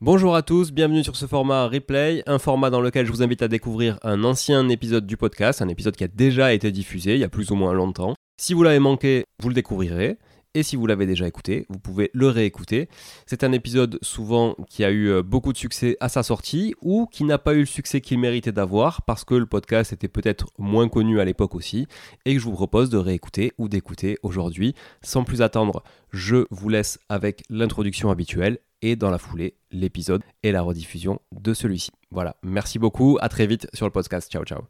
Bonjour à tous, bienvenue sur ce format replay, un format dans lequel je vous invite à découvrir un ancien épisode du podcast, un épisode qui a déjà été diffusé il y a plus ou moins longtemps. Si vous l'avez manqué, vous le découvrirez. Et si vous l'avez déjà écouté, vous pouvez le réécouter. C'est un épisode souvent qui a eu euh, beaucoup de succès à sa sortie ou qui n'a pas eu le succès qu'il méritait d'avoir parce que le podcast était peut-être moins connu à l'époque aussi et que je vous propose de réécouter ou d'écouter aujourd'hui. Sans plus attendre, je vous laisse avec l'introduction habituelle et dans la foulée l'épisode et la rediffusion de celui-ci. Voilà, merci beaucoup, à très vite sur le podcast. Ciao ciao.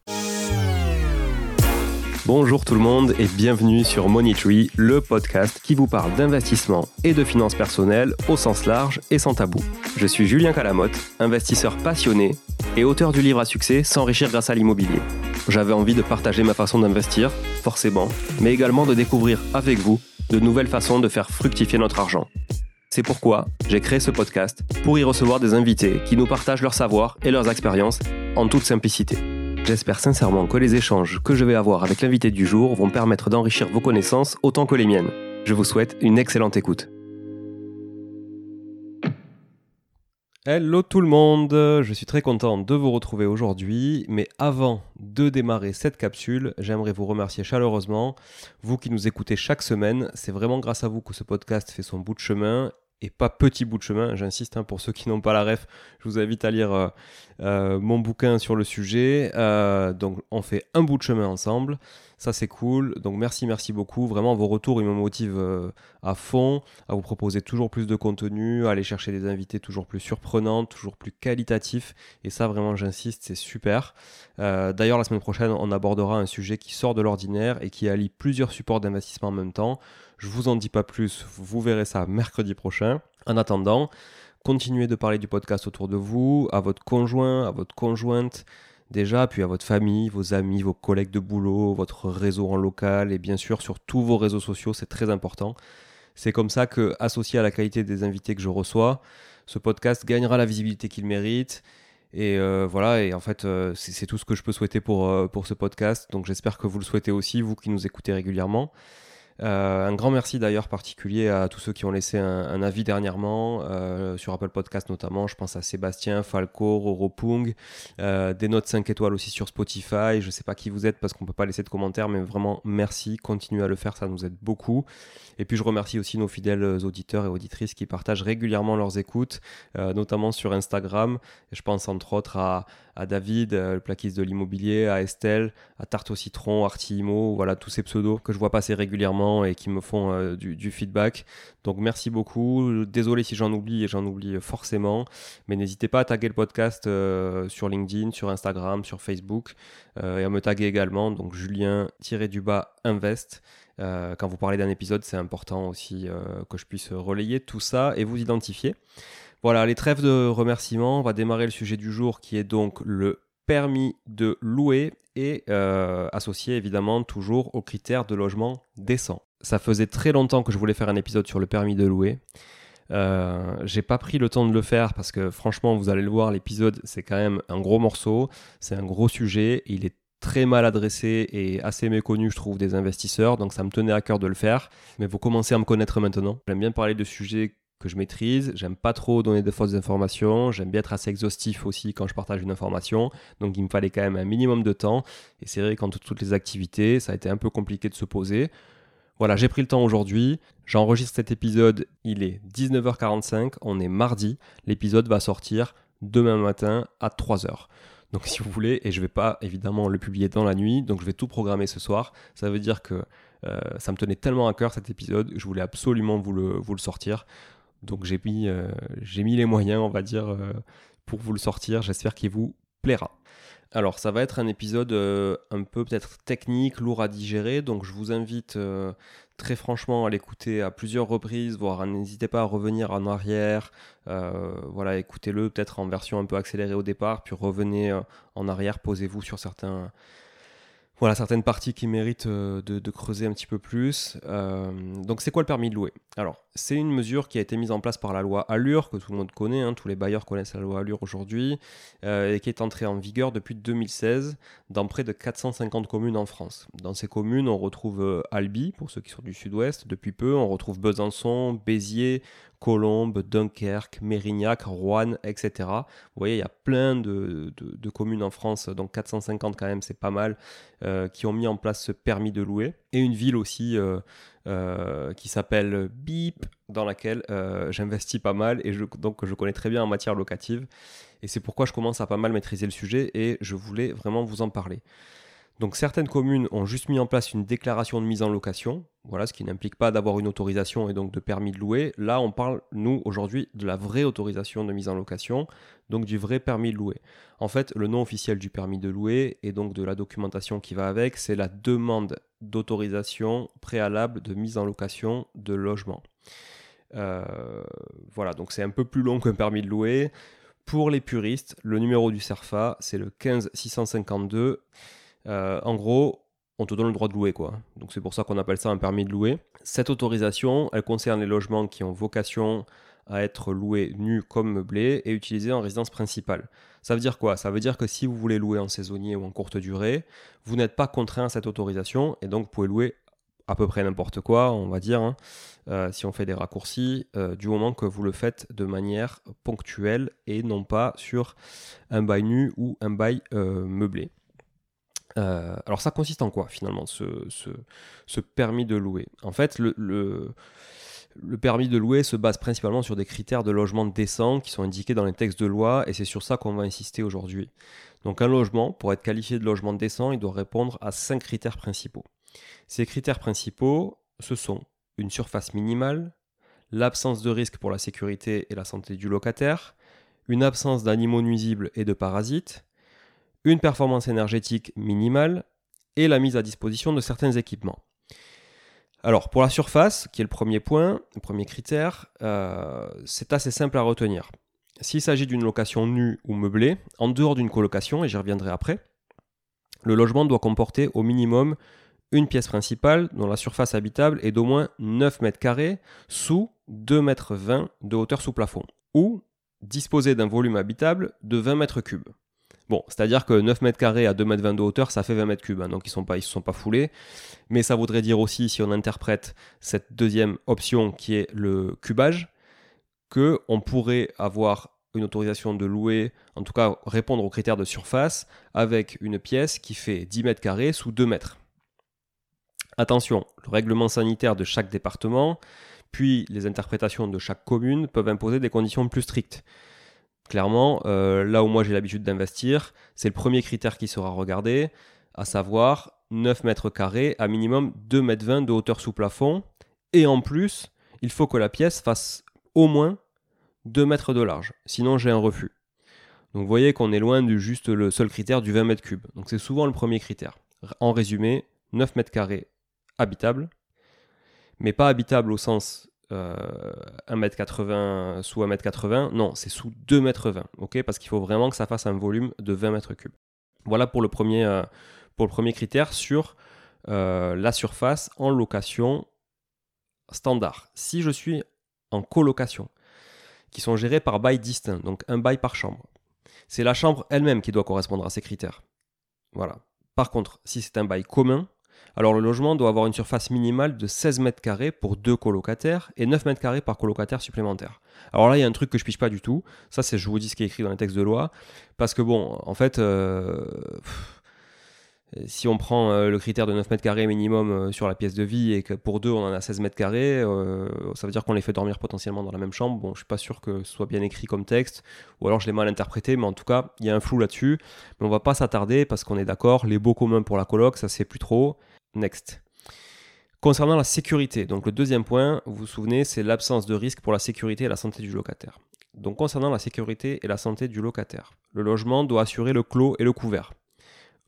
Bonjour tout le monde et bienvenue sur Money Tree, le podcast qui vous parle d'investissement et de finances personnelles au sens large et sans tabou. Je suis Julien Calamotte, investisseur passionné et auteur du livre à succès S'enrichir grâce à l'immobilier. J'avais envie de partager ma façon d'investir, forcément, mais également de découvrir avec vous de nouvelles façons de faire fructifier notre argent. C'est pourquoi j'ai créé ce podcast pour y recevoir des invités qui nous partagent leur savoir et leurs expériences en toute simplicité. J'espère sincèrement que les échanges que je vais avoir avec l'invité du jour vont permettre d'enrichir vos connaissances autant que les miennes. Je vous souhaite une excellente écoute. Hello tout le monde, je suis très content de vous retrouver aujourd'hui, mais avant de démarrer cette capsule, j'aimerais vous remercier chaleureusement, vous qui nous écoutez chaque semaine, c'est vraiment grâce à vous que ce podcast fait son bout de chemin et pas petit bout de chemin, j'insiste, hein, pour ceux qui n'ont pas la ref, je vous invite à lire euh, euh, mon bouquin sur le sujet. Euh, donc on fait un bout de chemin ensemble, ça c'est cool. Donc merci, merci beaucoup. Vraiment, vos retours, ils me motivent à fond, à vous proposer toujours plus de contenu, à aller chercher des invités toujours plus surprenants, toujours plus qualitatifs. Et ça, vraiment, j'insiste, c'est super. D'ailleurs, la semaine prochaine, on abordera un sujet qui sort de l'ordinaire et qui allie plusieurs supports d'investissement en même temps. Je vous en dis pas plus, vous verrez ça mercredi prochain. En attendant, continuez de parler du podcast autour de vous, à votre conjoint, à votre conjointe déjà, puis à votre famille, vos amis, vos collègues de boulot, votre réseau en local et bien sûr sur tous vos réseaux sociaux, c'est très important. C'est comme ça que, associé à la qualité des invités que je reçois, ce podcast gagnera la visibilité qu'il mérite. Et euh, voilà, et en fait, euh, c'est tout ce que je peux souhaiter pour, euh, pour ce podcast. Donc j'espère que vous le souhaitez aussi, vous qui nous écoutez régulièrement. Euh, un grand merci d'ailleurs particulier à tous ceux qui ont laissé un, avis dernièrement, euh, sur Apple Podcast notamment. Je pense à Sébastien, Falco, Roro Pung, euh, des notes 5 étoiles aussi sur Spotify. Je ne sais pas qui vous êtes parce qu'on ne peut pas laisser de commentaires, mais vraiment merci. Continuez à le faire, ça nous aide beaucoup. Et puis je remercie aussi nos fidèles auditeurs et auditrices qui partagent régulièrement leurs écoutes, notamment sur Instagram. Je pense entre autres à à David, euh, le plaquiste de l'immobilier, à Estelle, à Tarte au citron, Artimo, voilà tous ces pseudos que je vois passer régulièrement et qui me font euh, du, feedback. Donc merci beaucoup. Désolé si j'en oublie et j'en oublie forcément, mais n'hésitez pas à taguer le podcast euh, sur LinkedIn, sur Instagram, sur Facebook et à me taguer également. Donc Julien-du-bas invest. quand vous parlez d'un épisode, c'est important aussi que je puisse relayer tout ça et vous identifier. Voilà, les trêves de remerciements, on va démarrer le sujet du jour qui est donc le permis de louer et euh, associé évidemment toujours aux critères de logement décent. Ça faisait très longtemps que je voulais faire un épisode sur le permis de louer. Euh, j'ai pas pris le temps de le faire parce que franchement, vous allez le voir, l'épisode c'est quand même un gros morceau, c'est un gros sujet, il est très mal adressé et assez méconnu, je trouve, des investisseurs. Donc ça me tenait à cœur de le faire. Mais vous commencez à me connaître maintenant. J'aime bien parler de sujets que je maîtrise. J'aime pas trop donner de fausses informations. J'aime bien être assez exhaustif aussi quand je partage une information. Donc il me fallait quand même un minimum de temps. Et c'est vrai qu'entre toutes les activités, ça a été un peu compliqué de se poser. Voilà, j'ai pris le temps aujourd'hui. J'enregistre cet épisode. Il est 19h45. On est mardi. L'épisode va sortir demain matin à 3h. Donc si vous voulez, et je vais pas évidemment le publier dans la nuit, donc je vais tout programmer ce soir. Ça veut dire que euh, ça me tenait tellement à cœur cet épisode, je voulais absolument vous le, vous le sortir. Donc j'ai mis, euh, j'ai mis les moyens, on va dire, euh, pour vous le sortir. J'espère qu'il vous plaira. Alors ça va être un épisode euh, un peu peut-être technique, lourd à digérer, donc je vous invite très franchement à l'écouter à plusieurs reprises, voire n'hésitez pas à revenir en arrière, voilà, écoutez-le peut-être en version un peu accélérée au départ, puis revenez en arrière, posez-vous sur certains, voilà certaines parties qui méritent euh, de, creuser un petit peu plus. Euh, donc c'est quoi le permis de louer? Alors c'est une mesure qui a été mise en place par la loi Allure, que tout le monde connaît, hein, tous les bailleurs connaissent la loi Allure aujourd'hui, euh, et qui est entrée en vigueur depuis 2016 dans près de 450 communes en France. Dans ces communes, on retrouve Albi, pour ceux qui sont du sud-ouest, depuis peu, on retrouve Besançon, Béziers, Colombes, Dunkerque, Mérignac, Rouen, etc. Vous voyez, il y a plein de, communes en France, donc 450 quand même, c'est pas mal, euh, qui ont mis en place ce permis de louer. Et une ville aussi euh, euh, qui s'appelle Bip, dans laquelle j'investis pas mal et je, donc je connais très bien en matière locative. Et c'est pourquoi je commence à pas mal maîtriser le sujet et je voulais vraiment vous en parler. Donc certaines communes ont juste mis en place une déclaration de mise en location, voilà, ce qui n'implique pas d'avoir une autorisation et donc de permis de louer. Là, on parle, nous, aujourd'hui, de la vraie autorisation de mise en location, donc du vrai permis de louer. En fait, le nom officiel du permis de louer et donc de la documentation qui va avec, c'est la demande d'autorisation préalable de mise en location de logement. Euh, voilà, donc c'est un peu plus long qu'un permis de louer. Pour les puristes, le numéro du CERFA, c'est le 15652. Euh, en gros, on te donne le droit de louer, quoi. Donc c'est pour ça qu'on appelle ça un permis de louer. Cette autorisation, elle concerne les logements qui ont vocation à être loués nus comme meublés et utilisés en résidence principale. Ça veut dire quoi? Ça veut dire que si vous voulez louer en saisonnier ou en courte durée, vous n'êtes pas contraint à cette autorisation et donc vous pouvez louer à peu près n'importe quoi, on va dire, hein. euh, si on fait des raccourcis, euh, du moment que vous le faites de manière ponctuelle et non pas sur un bail nu ou un bail meublé. Euh, alors ça consiste en quoi finalement ce, permis de louer? En fait, le, permis de louer se base principalement sur des critères de logement décent qui sont indiqués dans les textes de loi et c'est sur ça qu'on va insister aujourd'hui. Donc un logement, pour être qualifié de logement décent, il doit répondre à cinq critères principaux. Ces critères principaux, ce sont une surface minimale, l'absence de risque pour la sécurité et la santé du locataire, une absence d'animaux nuisibles et de parasites, une performance énergétique minimale et la mise à disposition de certains équipements. Alors pour la surface, qui est le premier point, le premier critère, euh, c'est assez simple à retenir. S'il s'agit d'une location nue ou meublée, en dehors d'une colocation, et j'y reviendrai après, le logement doit comporter au minimum une pièce principale dont la surface habitable est d'au moins 9 mètres carrés sous 2 mètres 20 de hauteur sous plafond, ou disposer d'un volume habitable de 20 mètres cubes. Bon, c'est-à-dire que 9 mètres carrés à 2 mètres 20 de hauteur, ça fait 20 mètres cubes, hein, donc ils ne se sont pas foulés. Mais ça voudrait dire aussi, si on interprète cette deuxième option qui est le cubage, qu'on pourrait avoir une autorisation de louer, en tout cas répondre aux critères de surface, avec une pièce qui fait 10 mètres carrés sous 2 mètres. Attention, le règlement sanitaire de chaque département, puis les interprétations de chaque commune peuvent imposer des conditions plus strictes. Clairement, euh, là où moi j'ai l'habitude d'investir, c'est le premier critère qui sera regardé, à savoir 9 mètres carrés, à minimum 2 mètres 20 de hauteur sous plafond. Et en plus, il faut que la pièce fasse au moins 2 mètres de large. Sinon, j'ai un refus. Donc vous voyez qu'on est loin du juste le seul critère du 20 mètres cubes. Donc c'est souvent le premier critère. En résumé, 9 mètres carrés habitable, mais pas habitable au sens 1m80 euh, sous 1m80, non, c'est sous 2m20, ok? Parce qu'il faut vraiment que ça fasse un volume de 20 mètres cubes. Voilà pour le premier, euh, critère sur euh, la surface en location standard. Si je suis en colocation, qui sont gérés par bail distinct, donc un bail par chambre, c'est la chambre elle-même qui doit correspondre à ces critères. Voilà. Par contre, si c'est un bail commun, alors le logement doit avoir une surface minimale de 16 mètres carrés pour deux colocataires et 9 mètres carrés par colocataire supplémentaire. Alors là, il y a un truc que je piche pas du tout. Ça, c'est je vous dis ce qui est écrit dans les textes de loi. Parce que bon, en fait, euh, si on prend euh, le critère de 9 mètres carrés minimum euh, sur la pièce de vie et que pour deux on en a 16 mètres carrés, ça veut dire qu'on les fait dormir potentiellement dans la même chambre. Bon, je suis pas sûr que ce soit bien écrit comme texte, ou alors je l'ai mal interprété, mais en tout cas, il y a un flou là-dessus. Mais on va pas s'attarder parce qu'on est d'accord, les beaux communs pour la coloc, ça c'est plus trop. Next. Concernant la sécurité, donc le deuxième point, vous vous souvenez, c'est l'absence de risque pour la sécurité et la santé du locataire. Donc concernant la sécurité et la santé du locataire, le logement doit assurer le clos et le couvert.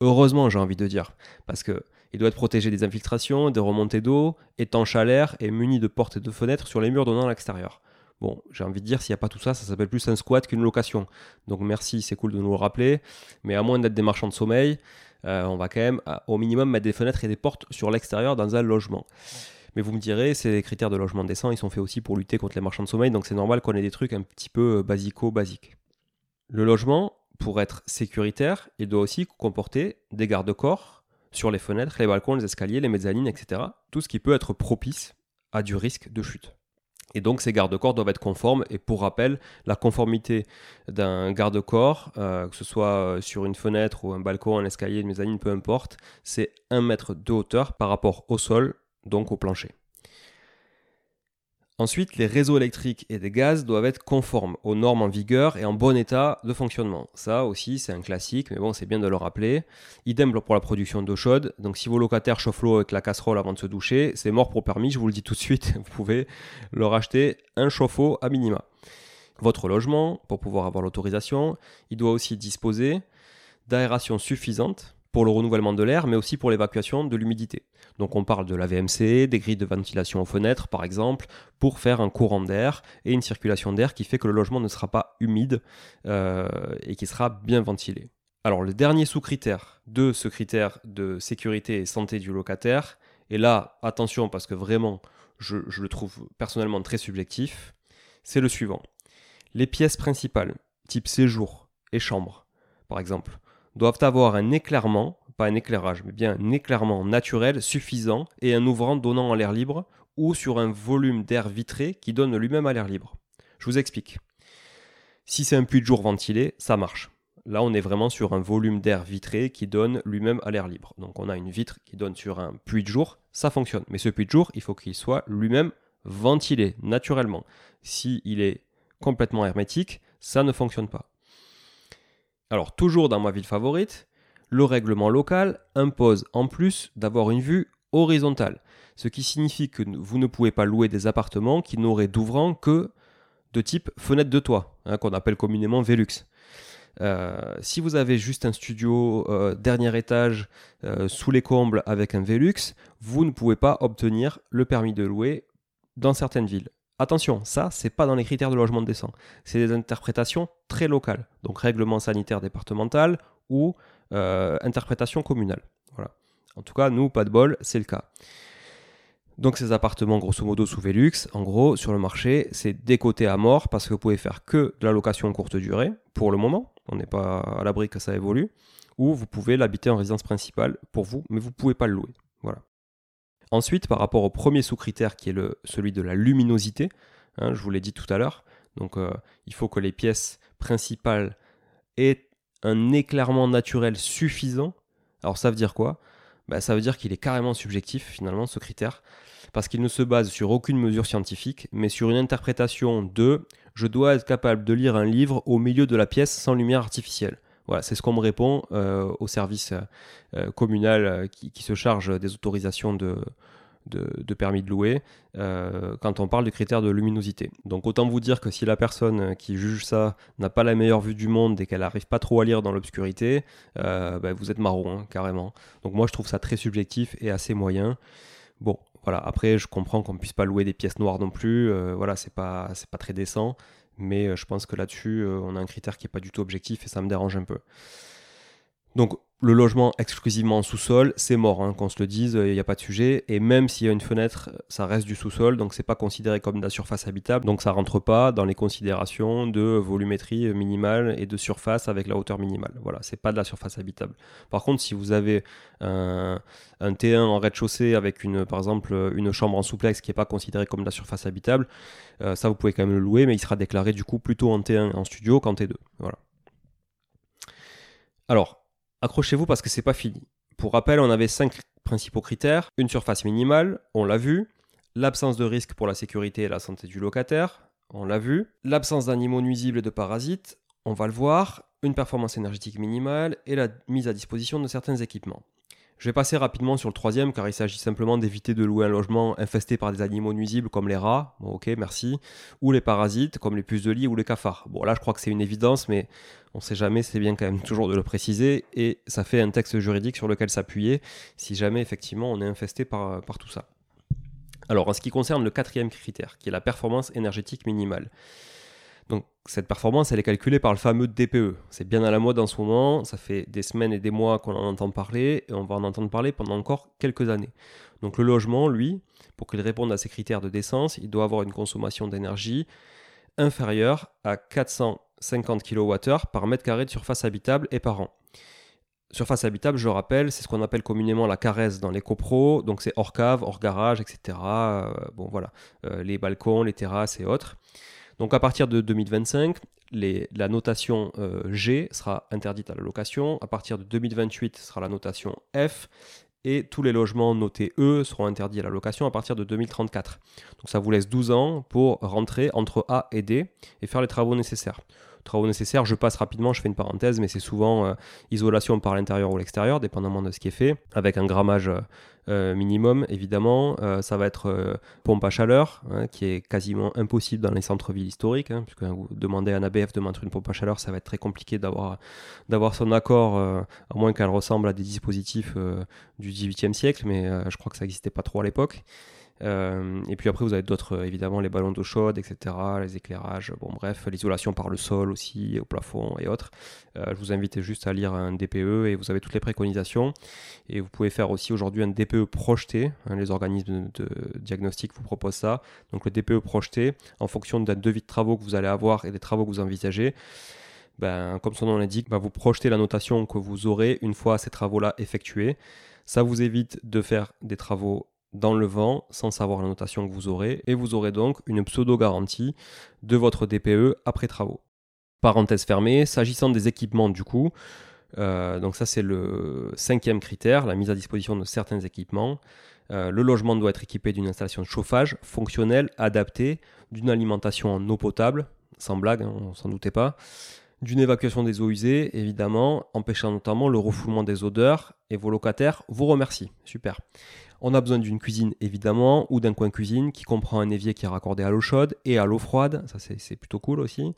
Heureusement, j'ai envie de dire, parce que il doit être protégé des infiltrations, des remontées d'eau, étanche à l'air et muni de portes et de fenêtres sur les murs donnant à l'extérieur. Bon, j'ai envie de dire, s'il n'y a pas tout ça, ça s'appelle plus un squat qu'une location. Donc merci, c'est cool de nous le rappeler. Mais à moins d'être des marchands de sommeil, euh, on va quand même au minimum mettre des fenêtres et des portes sur l'extérieur dans un logement. Mais vous me direz, ces critères de logement décent, ils sont faits aussi pour lutter contre les marchands de sommeil, donc c'est normal qu'on ait des trucs un petit peu euh, basico-basiques. Le logement, pour être sécuritaire, il doit aussi comporter des garde-corps sur les fenêtres, les balcons, les escaliers, les mezzanines, etc. Tout ce qui peut être propice à du risque de chute. Et donc ces garde-corps doivent être conformes. Et pour rappel, la conformité d'un garde-corps, euh, que ce soit sur une fenêtre ou un balcon, un escalier, une mezzanine, peu importe, c'est 1 mètre de hauteur par rapport au sol, donc au plancher. Ensuite, les réseaux électriques et des gaz doivent être conformes aux normes en vigueur et en bon état de fonctionnement. Ça aussi, c'est un classique, mais bon, c'est bien de le rappeler. Idem pour la production d'eau chaude. Donc, si vos locataires chauffent l'eau avec la casserole avant de se doucher, c'est mort pour permis, je vous le dis tout de suite. Vous pouvez leur acheter un chauffe-eau à minima. Votre logement, pour pouvoir avoir l'autorisation, il doit aussi disposer d'aération suffisante pour le renouvellement de l'air, mais aussi pour l'évacuation de l'humidité. Donc on parle de la VMC, des grilles de ventilation aux fenêtres par exemple, pour faire un courant d'air et une circulation d'air qui fait que le logement ne sera pas humide euh, et qui sera bien ventilé. Alors le dernier sous-critère de ce critère de sécurité et santé du locataire, et là attention parce que vraiment je, je le trouve personnellement très subjectif, c'est le suivant. Les pièces principales, type séjour et chambre par exemple, doivent avoir un éclairement, pas un éclairage, mais bien un éclairement naturel suffisant et un ouvrant donnant à l'air libre ou sur un volume d'air vitré qui donne lui-même à l'air libre. Je vous explique. Si c'est un puits de jour ventilé, ça marche. Là, on est vraiment sur un volume d'air vitré qui donne lui-même à l'air libre. Donc on a une vitre qui donne sur un puits de jour, ça fonctionne. Mais ce puits de jour, il faut qu'il soit lui-même ventilé naturellement. S'il il est complètement hermétique, ça ne fonctionne pas. Alors, toujours dans ma ville favorite, le règlement local impose en plus d'avoir une vue horizontale, ce qui signifie que vous ne pouvez pas louer des appartements qui n'auraient d'ouvrant que de type fenêtre de toit, hein, qu'on appelle communément Velux. Euh, si vous avez juste un studio euh, dernier étage euh, sous les combles avec un Velux, vous ne pouvez pas obtenir le permis de louer dans certaines villes. Attention, ça, c'est pas dans les critères de logement décent. C'est des interprétations très locales. Donc règlement sanitaire départemental ou euh, interprétation communale. Voilà. En tout cas, nous, pas de bol, c'est le cas. Donc ces appartements, grosso modo, sous Velux, en gros, sur le marché, c'est décoté à mort parce que vous pouvez faire que de la location courte durée, pour le moment. On n'est pas à l'abri que ça évolue. Ou vous pouvez l'habiter en résidence principale pour vous, mais vous ne pouvez pas le louer. Voilà. Ensuite, par rapport au premier sous-critère qui est celui de la luminosité, hein, je vous l'ai dit tout à l'heure, donc euh, il faut que les pièces principales aient un éclairement naturel suffisant. Alors ça veut dire quoi? Bah, Ça veut dire qu'il est carrément subjectif finalement ce critère, parce qu'il ne se base sur aucune mesure scientifique, mais sur une interprétation de je dois être capable de lire un livre au milieu de la pièce sans lumière artificielle. C'est ce qu'on me répond euh, au service euh, communal euh, qui, se charge des autorisations de, permis de louer quand on parle des critères de luminosité. Donc autant vous dire que si la personne qui juge ça n'a pas la meilleure vue du monde et qu'elle n'arrive pas trop à lire dans l'obscurité, bah, vous êtes marron, hein, carrément. Donc moi je trouve ça très subjectif et assez moyen. Bon, voilà, après je comprends qu'on ne puisse pas louer des pièces noires non plus, voilà, c'est pas, c'est pas très décent. Mais euh, je pense que là-dessus, euh, on a un critère qui n'est pas du tout objectif et ça me dérange un peu. Donc le logement exclusivement en sous-sol, c'est mort, hein, qu'on se le dise, il n'y a pas de sujet. Et même s'il y a une fenêtre, ça reste du sous-sol, donc c'est pas considéré comme de la surface habitable, donc ça rentre pas dans les considérations de volumétrie minimale et de surface avec la hauteur minimale. Voilà, c'est pas de la surface habitable. Par contre, si vous avez un, T1 en rez-de-chaussée avec une, par exemple, une chambre en souplex qui n'est pas considérée comme de la surface habitable, euh, ça vous pouvez quand même le louer, mais il sera déclaré du coup plutôt en T1 en studio qu'en T2. Voilà. Alors, accrochez-vous parce que c'est pas fini. Pour rappel, on avait cinq principaux critères une surface minimale, on l'a vu, l'absence de risque pour la sécurité et la santé du locataire, on l'a vu, l'absence d'animaux nuisibles et de parasites, on va le voir, une performance énergétique minimale et la mise à disposition de certains équipements. Je vais passer rapidement sur le troisième car il s'agit simplement d'éviter de louer un logement infesté par des animaux nuisibles comme les rats, bon ok merci, ou les parasites comme les puces de lit ou les cafards. Bon là je crois que c'est une évidence mais on ne sait jamais, c'est bien quand même toujours de le préciser et ça fait un texte juridique sur lequel s'appuyer si jamais effectivement on est infesté par, par tout ça. Alors en ce qui concerne le quatrième critère qui est la performance énergétique minimale. Donc cette performance, elle est calculée par le fameux DPE. C'est bien à la mode en ce moment, ça fait des semaines et des mois qu'on en entend parler, et on va en entendre parler pendant encore quelques années. Donc le logement, lui, pour qu'il réponde à ces critères de décence, il doit avoir une consommation d'énergie inférieure à 450 kWh par mètre carré de surface habitable et par an. Surface habitable, je rappelle, c'est ce qu'on appelle communément la caresse dans les copros, donc c'est hors cave, hors garage, etc. Euh, bon voilà, euh, les balcons, les terrasses et autres. Donc à partir de 2025, la notation euh, G sera interdite à la location. À partir de 2028, ce sera la notation F. Et tous les logements notés E seront interdits à la location à partir de 2034. Donc ça vous laisse 12 ans pour rentrer entre A et D et faire les travaux nécessaires travaux nécessaires. Je passe rapidement, je fais une parenthèse, mais c'est souvent euh, isolation par l'intérieur ou l'extérieur, dépendamment de ce qui est fait, avec un grammage euh, euh, minimum, évidemment. ça va être pompe à chaleur, hein, qui est quasiment impossible dans les centres-villes historiques, hein, puisque vous demandez à un ABF de mettre une pompe à chaleur, ça va être très compliqué d'avoir, d'avoir son accord, à moins qu'elle ressemble à des dispositifs du 18e siècle, mais je crois que ça n'existait pas trop à l'époque. Euh, et puis après, vous avez d'autres, euh, évidemment, les ballons d'eau chaude, etc., les éclairages, bon bref, l'isolation par le sol aussi, au plafond et autres. Euh, je vous invite juste à lire un DPE et vous avez toutes les préconisations. Et vous pouvez faire aussi aujourd'hui un DPE projeté. Hein, les organismes de diagnostic vous proposent ça. Donc le DPE projeté, en fonction d'un devis de travaux que vous allez avoir et des travaux que vous envisagez. Ben, comme son nom l'indique, ben, vous projetez la notation que vous aurez une fois ces travaux-là effectués. Ça vous évite de faire des travaux dans le vent sans savoir la notation que vous aurez et vous aurez donc une pseudo-garantie de votre DPE après travaux. Parenthèse fermée, s'agissant des équipements du coup, euh, donc ça c'est le cinquième critère, la mise à disposition de certains équipements. Euh, le logement doit être équipé d'une installation de chauffage fonctionnelle, adaptée, d'une alimentation en eau potable, sans blague, hein, on s'en doutait pas, d'une évacuation des eaux usées, évidemment, empêchant notamment le refoulement des odeurs, et vos locataires vous remercient. Super. On a besoin d'une cuisine évidemment ou d'un coin cuisine qui comprend un évier qui est raccordé à l'eau chaude et à l'eau froide, ça c'est plutôt cool aussi,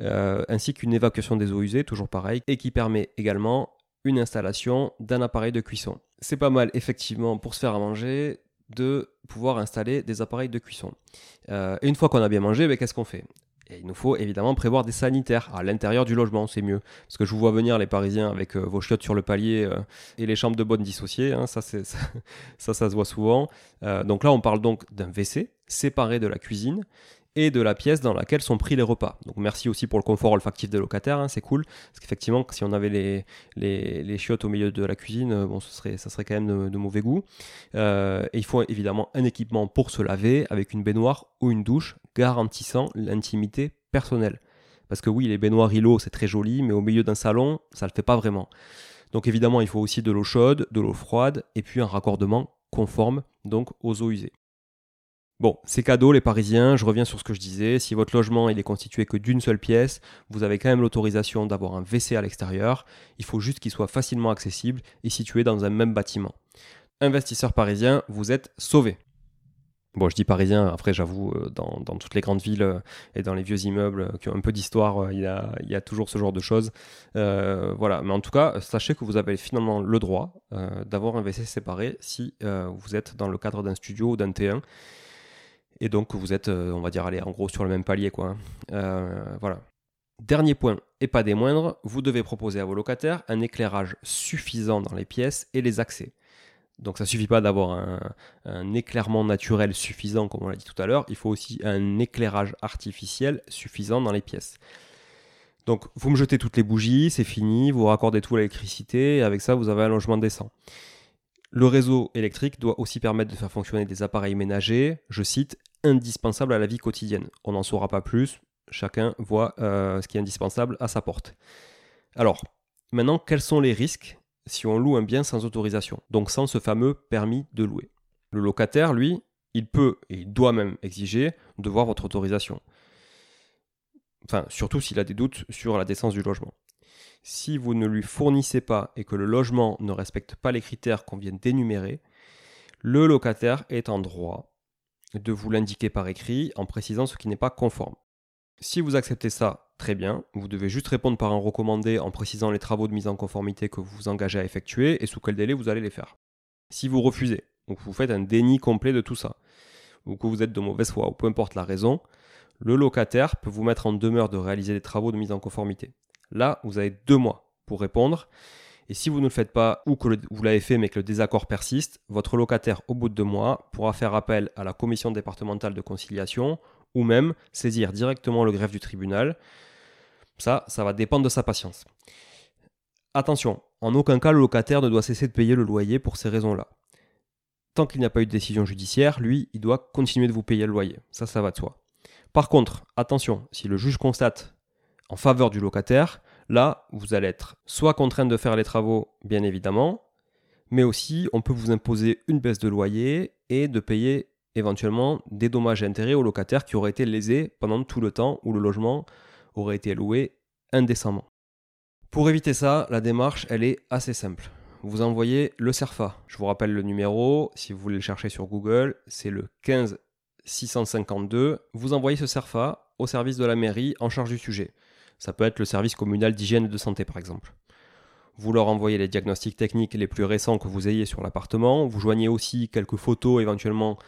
euh, ainsi qu'une évacuation des eaux usées, toujours pareil, et qui permet également une installation d'un appareil de cuisson. C'est pas mal effectivement pour se faire à manger de pouvoir installer des appareils de cuisson. Euh, une fois qu'on a bien mangé, ben, qu'est-ce qu'on fait? Il nous faut évidemment prévoir des sanitaires à l'intérieur du logement, c'est mieux. Parce que je vous vois venir les Parisiens avec euh, vos chiottes sur le palier euh, et les chambres de bonne dissociées, hein, ça, ça, se voit souvent. Euh, donc là, on parle donc d'un WC séparé de la cuisine et de la pièce dans laquelle sont pris les repas. Donc merci aussi pour le confort olfactif des locataires, hein, c'est cool. Parce qu'effectivement, si on avait les, chiottes au milieu de la cuisine, bon, ce serait, ça serait quand même de, mauvais goût. et il faut évidemment un équipement pour se laver avec une baignoire ou une douche garantissant l'intimité personnelle. Parce que oui, les baignoires îlots, c'est très joli, mais au milieu d'un salon, ça ne le fait pas vraiment. Donc évidemment, il faut aussi de l'eau chaude, de l'eau froide, et puis un raccordement conforme donc aux eaux usées. Bon, c'est cadeau les Parisiens, je reviens sur ce que je disais, si votre logement il est constitué que d'une seule pièce, vous avez quand même l'autorisation d'avoir un WC à l'extérieur, il faut juste qu'il soit facilement accessible et situé dans un même bâtiment. Investisseurs parisiens, vous êtes sauvés. Bon, je dis parisien, après j'avoue, euh, dans, toutes les grandes villes euh, et dans les vieux immeubles euh, qui ont un peu d'histoire, il, y a, toujours ce genre de choses. voilà, mais en tout cas, sachez que vous avez finalement le droit d'avoir un WC séparé si vous êtes dans le cadre d'un studio ou d'un T1. Et donc vous êtes, on va dire, allez, en gros sur le même palier, quoi. voilà. Dernier point, et pas des moindres, vous devez proposer à vos locataires un éclairage suffisant dans les pièces et les accès. Donc ça suffit pas d'avoir un, éclairement naturel suffisant, comme on l'a dit tout à l'heure, il faut aussi un éclairage artificiel suffisant dans les pièces. Donc vous me jetez toutes les bougies, c'est fini, vous raccordez tout l'électricité, et avec ça vous avez un logement décent. Le réseau électrique doit aussi permettre de faire fonctionner des appareils ménagers, je cite, indispensables à la vie quotidienne. On n'en saura pas plus, chacun voit euh, ce qui est indispensable à sa porte. Alors, maintenant, quels sont les risques si on loue un bien sans autorisation, donc sans ce fameux permis de louer? Le locataire, lui, il peut et il doit même exiger de voir votre autorisation. Enfin, surtout s'il a des doutes sur la décence du logement. Si vous ne lui fournissez pas et que le logement ne respecte pas les critères qu'on vient d'énumérer, le locataire est en droit de vous l'indiquer par écrit en précisant ce qui n'est pas conforme. Si vous acceptez ça, très bien. Vous devez juste répondre par un recommandé en précisant les travaux de mise en conformité que vous vous engagez à effectuer et sous quel délai vous allez les faire. Si vous refusez, ou que vous faites un déni complet de tout ça, ou que vous êtes de mauvaise foi, ou peu importe la raison, le locataire peut vous mettre en demeure de réaliser des travaux de mise en conformité. Là, vous avez deux mois pour répondre. Et si vous ne le faites pas ou que vous l'avez fait mais que le désaccord persiste, votre locataire, au bout de deux mois, pourra faire appel à la commission départementale de conciliation ou même saisir directement le greffe du tribunal. Ça, ça va dépendre de sa patience. Attention, en aucun cas le locataire ne doit cesser de payer le loyer pour ces raisons-là. Tant qu'il n'y a pas eu de décision judiciaire, lui, il doit continuer de vous payer le loyer. Ça, ça va de soi. Par contre, attention, si le juge constate en faveur du locataire, là, vous allez être soit contraint de faire les travaux, bien évidemment, mais aussi on peut vous imposer une baisse de loyer et de payer éventuellement des dommages et intérêts au locataire qui aurait été lésé pendant tout le temps où le logement aurait été loué indécemment. Pour éviter ça, la démarche, elle est assez simple. Vous envoyez le CERFA. Je vous rappelle le numéro, si vous voulez le chercher sur Google, c'est le 15 652. Vous envoyez ce CERFA au service de la mairie en charge du sujet. Ça peut être le service communal d'hygiène et de santé par exemple. Vous leur envoyez les diagnostics techniques les plus récents que vous ayez sur l'appartement. Vous joignez aussi quelques photos éventuellement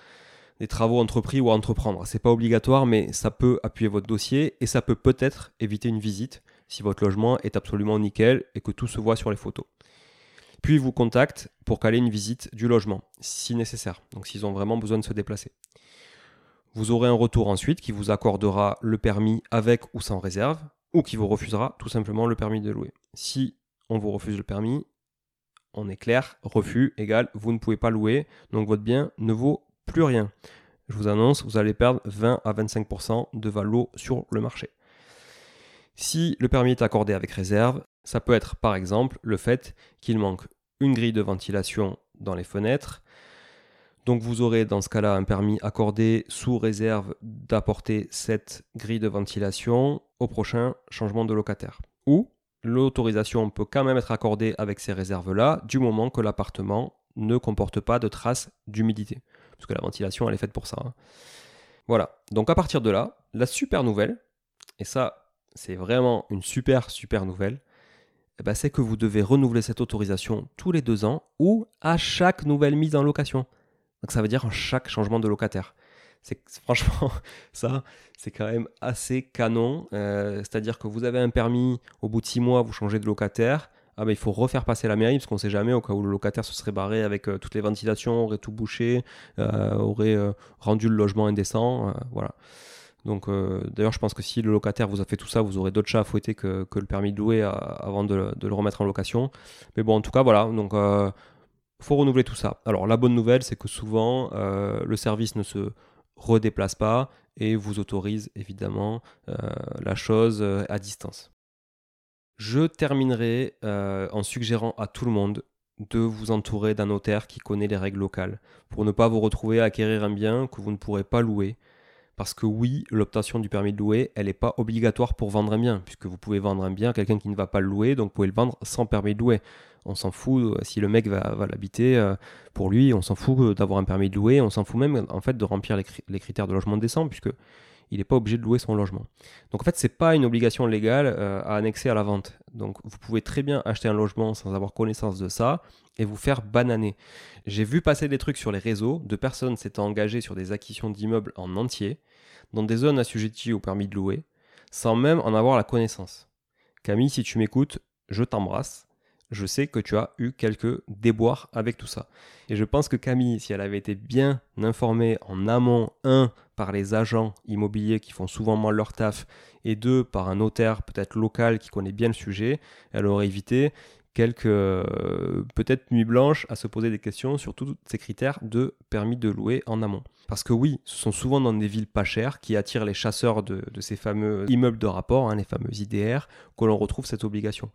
des travaux entrepris ou à entreprendre. C'est pas obligatoire, mais ça peut appuyer votre dossier et ça peut peut-être éviter une visite si votre logement est absolument nickel et que tout se voit sur les photos. Puis ils vous contactent pour caler une visite du logement, si nécessaire, donc s'ils ont vraiment besoin de se déplacer. Vous aurez un retour ensuite qui vous accordera le permis avec ou sans réserve, ou qui vous refusera tout simplement le permis de louer. Si on vous refuse le permis, on est clair, refus égale vous ne pouvez pas louer, donc votre bien ne vaut plus rien. Je vous annonce, vous allez perdre 20 à 25% de valo sur le marché. Si le permis est accordé avec réserve, ça peut être par exemple le fait qu'il manque une grille de ventilation dans les fenêtres. Donc vous aurez dans ce cas-là un permis accordé sous réserve d'apporter cette grille de ventilation au prochain changement de locataire. Ou l'autorisation peut quand même être accordée avec ces réserves-là du moment que l'appartement ne comporte pas de traces d'humidité. Parce que la ventilation, elle est faite pour ça. Hein. Voilà. Donc à partir de là, la super nouvelle, et ça, c'est vraiment une super, super nouvelle, eh ben, c'est que vous devez renouveler cette autorisation tous les deux ans ou à chaque nouvelle mise en location. Donc ça veut dire chaque changement de locataire. C'est franchement ça, c'est quand même assez canon. Euh, c'est-à-dire que vous avez un permis, au bout de six mois, vous changez de locataire. Ah ben, il faut refaire passer la mairie parce qu'on ne sait jamais au cas où le locataire se serait barré avec euh, toutes les ventilations, aurait tout bouché, euh, aurait rendu le logement indécent. voilà. Donc, euh, d'ailleurs, je pense que si le locataire vous a fait tout ça, vous aurez d'autres chats à fouetter que, le permis de louer euh, avant de, le remettre en location. Mais bon, en tout cas, voilà. Donc, euh, faut renouveler tout ça. Alors, la bonne nouvelle, c'est que souvent, le service ne se redéplace pas et vous autorise évidemment la chose à distance. Je terminerai en suggérant à tout le monde de vous entourer d'un notaire qui connaît les règles locales pour ne pas vous retrouver à acquérir un bien que vous ne pourrez pas louer parce que oui, l'obtention du permis de louer, elle n'est pas obligatoire pour vendre un bien, puisque vous pouvez vendre un bien à quelqu'un qui ne va pas le louer, donc vous pouvez le vendre sans permis de louer. On s'en fout euh, si le mec va, l'habiter, euh, pour lui, on s'en fout euh, d'avoir un permis de louer, on s'en fout même en fait de remplir les, critères de logement décent, puisque il n'est pas obligé de louer son logement. Donc en fait, c'est pas une obligation légale à annexer à la vente. Donc vous pouvez très bien acheter un logement sans avoir connaissance de ça et vous faire bananer. J'ai vu passer des trucs sur les réseaux de personnes s'étant engagées sur des acquisitions d'immeubles en entier, dans des zones assujetties au permis de louer, sans même en avoir la connaissance. Camille, si tu m'écoutes, je t'embrasse. Je sais que tu as eu quelques déboires avec tout ça. Et je pense que Camille, si elle avait été bien informée en amont, un, par les agents immobiliers qui font souvent moins leur taf, et deux, par un notaire peut-être local qui connaît bien le sujet, elle aurait évité quelques euh, peut-être nuits blanches à se poser des questions sur tous ces critères de permis de louer en amont. Parce que oui, ce sont souvent dans des villes pas chères qui attirent les chasseurs de, ces fameux immeubles de rapport, hein, les fameux IDR, que l'on retrouve cette obligation.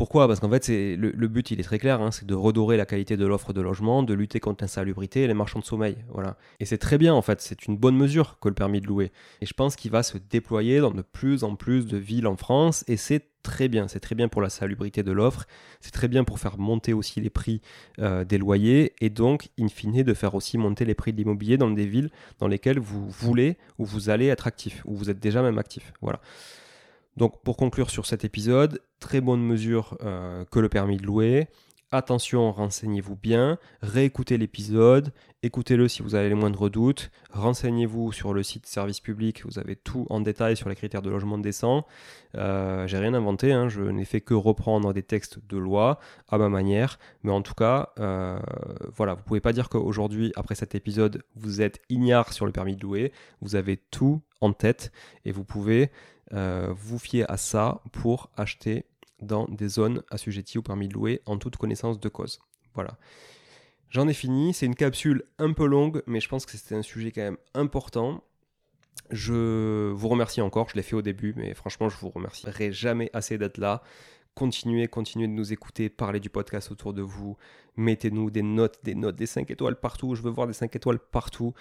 Pourquoi? Parce qu'en fait, le, but, il est très clair, hein, c'est de redorer la qualité de l'offre de logement, de lutter contre l'insalubrité et les marchands de sommeil. Voilà. Et c'est très bien, en fait, c'est une bonne mesure que le permis de louer. Et je pense qu'il va se déployer dans de plus en plus de villes en France, et c'est très bien. C'est très bien pour la salubrité de l'offre, c'est très bien pour faire monter aussi les prix euh, des loyers, et donc, in fine, de faire aussi monter les prix de l'immobilier dans des villes dans lesquelles vous voulez ou vous allez être actif, ou vous êtes déjà même actif. Voilà. Donc pour conclure sur cet épisode, très bonne mesure euh, que le permis de louer. Attention, renseignez-vous bien, réécoutez l'épisode, écoutez-le si vous avez les moindres doutes, renseignez-vous sur le site service public, vous avez tout en détail sur les critères de logement décent. Euh, J'ai rien inventé, hein, je n'ai fait que reprendre des textes de loi à ma manière, mais en tout cas, euh, voilà, vous pouvez pas dire qu'aujourd'hui, après cet épisode, vous êtes ignare sur le permis de louer, vous avez tout en tête et vous pouvez euh, vous fiez à ça pour acheter dans des zones assujetties au permis de louer en toute connaissance de cause. Voilà. J'en ai fini. C'est une capsule un peu longue, mais je pense que c'était un sujet quand même important. Je vous remercie encore, je l'ai fait au début, mais franchement, je vous remercierai jamais assez d'être là. Continuez, continuez de nous écouter, parlez du podcast autour de vous, mettez-nous des notes, des notes, des 5 étoiles partout, je veux voir des 5 étoiles partout.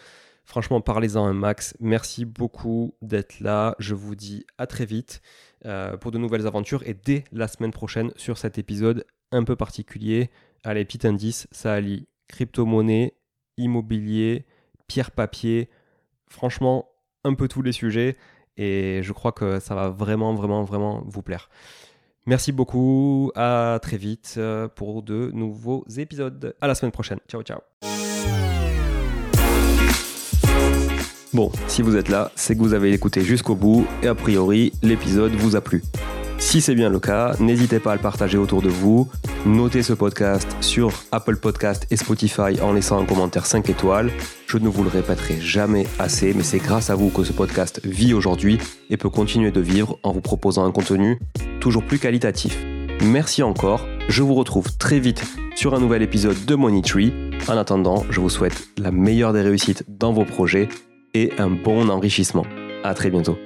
Franchement, parlez-en un max. Merci beaucoup d'être là. Je vous dis à très vite euh, pour de nouvelles aventures et dès la semaine prochaine sur cet épisode un peu particulier. Allez, petit indice, ça allie crypto-monnaie, immobilier, pierre-papier. Franchement, un peu tous les sujets et je crois que ça va vraiment, vraiment, vraiment vous plaire. Merci beaucoup, à très vite euh, pour de nouveaux épisodes. À la semaine prochaine. Ciao, ciao. Bon, si vous êtes là, c'est que vous avez écouté jusqu'au bout et a priori, l'épisode vous a plu. Si c'est bien le cas, n'hésitez pas à le partager autour de vous. Notez ce podcast sur Apple Podcast et Spotify en laissant un commentaire 5 étoiles. Je ne vous le répéterai jamais assez, mais c'est grâce à vous que ce podcast vit aujourd'hui et peut continuer de vivre en vous proposant un contenu toujours plus qualitatif. Merci encore, je vous retrouve très vite sur un nouvel épisode de Money Tree. En attendant, je vous souhaite la meilleure des réussites dans vos projets et un bon enrichissement. À très bientôt.